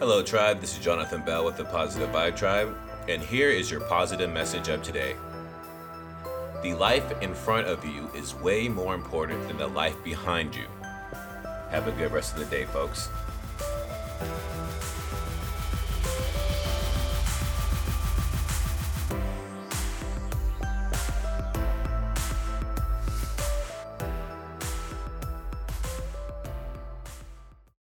Hello, Tribe. This is Jonathan Bell with the Positive Vibe Tribe, and here is your positive message of today. The life in front of you is way more important than the life behind you. Have a good rest of the day, folks.